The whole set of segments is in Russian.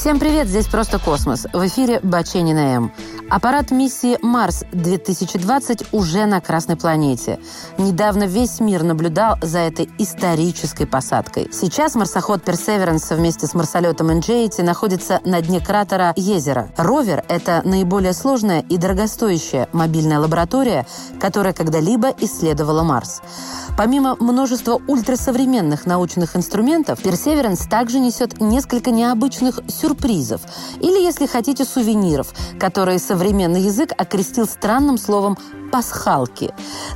Всем привет, здесь «Просто космос». В эфире Баченина М. Аппарат миссии «Марс-2020» уже на Красной планете. Недавно весь мир наблюдал за этой исторической посадкой. Сейчас марсоход «Персеверанс» вместе с марсолетом «Инжеити» находится на дне кратера Езера. Ровер – это наиболее сложная и дорогостоящая мобильная лаборатория, которая когда-либо исследовала Марс. Помимо множества ультрасовременных научных инструментов, Perseverance также несет несколько необычных сюрпризов, или, если хотите, сувениров, которые современный язык окрестил странным словом пасхалки.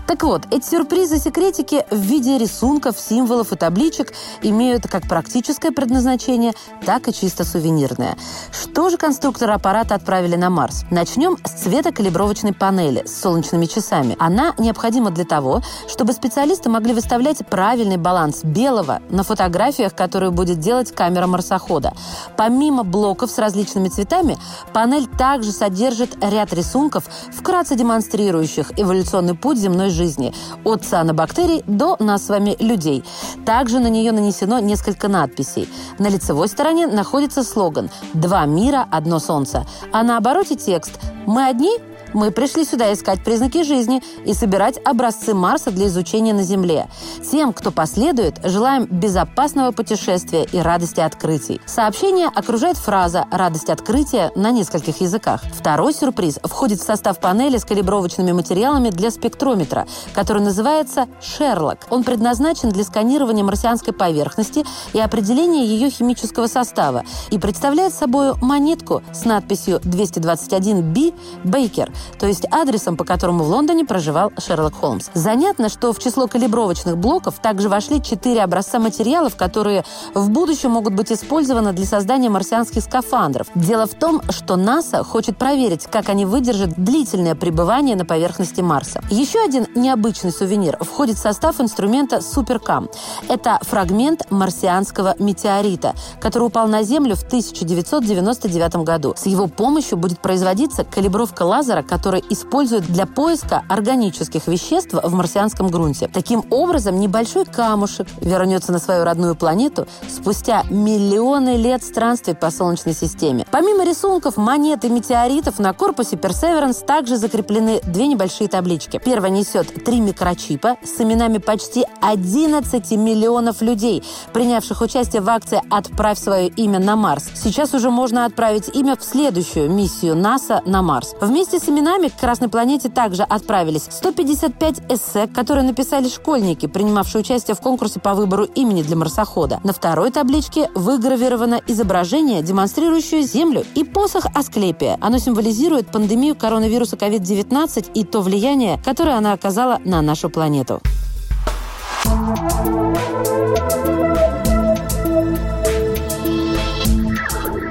Так вот, эти сюрпризы-секретики в виде рисунков, символов и табличек имеют как практическое предназначение, так и чисто сувенирное. Что же конструкторы аппарата отправили на Марс? Начнем с цветокалибровочной панели с солнечными часами. Она необходима для того, чтобы специалисты могли выставлять правильный баланс белого на фотографиях, которые будет делать камера марсохода. Помимо блоков с различными цветами, панель также содержит ряд рисунков, вкратце демонстрирующих исследующих эволюционный путь земной жизни от цианобактерий до нас с вами людей. Также на нее нанесено несколько надписей. На лицевой стороне находится слоган «Два мира, одно солнце», а на обороте текст «Мы одни, мы пришли сюда искать признаки жизни и собирать образцы Марса для изучения на Земле. Тем, кто последует, желаем безопасного путешествия и радости открытий. Сообщение окружает фраза «радость открытия» на нескольких языках. Второй сюрприз входит в состав панели с калибровочными материалами для спектрометра, который называется «Шерлок». Он предназначен для сканирования марсианской поверхности и определения ее химического состава и представляет собой монетку с надписью 221B Бейкер, то есть адресом, по которому в Лондоне проживал Шерлок Холмс. Занятно, что в число калибровочных блоков также вошли четыре образца материалов, которые в будущем могут быть использованы для создания марсианских скафандров. Дело в том, что НАСА хочет проверить, как они выдержат длительное пребывание на поверхности Марса. Еще один необычный сувенир входит в состав инструмента Суперкам. Это фрагмент марсианского метеорита, который упал на Землю в 1999 году. С его помощью будет производиться калибровка лазера, который используют для поиска органических веществ в марсианском грунте. Таким образом, небольшой камушек вернется на свою родную планету спустя миллионы лет странствий по Солнечной системе. Помимо рисунков, монет и метеоритов, на корпусе Perseverance также закреплены две небольшие таблички. Первая несет три микрочипа с именами почти 11 миллионов людей, принявших участие в акции «Отправь свое имя на Марс». Сейчас уже можно отправить имя в следующую миссию НАСА на Марс. Вместе с именами к Красной планете также отправились 155 эссе, которые написали школьники, принимавшие участие в конкурсе по выбору имени для марсохода. На второй табличке выгравировано изображение, демонстрирующее Землю и посох Асклепия. Оно символизирует пандемию коронавируса COVID-19 и то влияние, которое она оказала на нашу планету.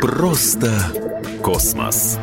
Просто космос.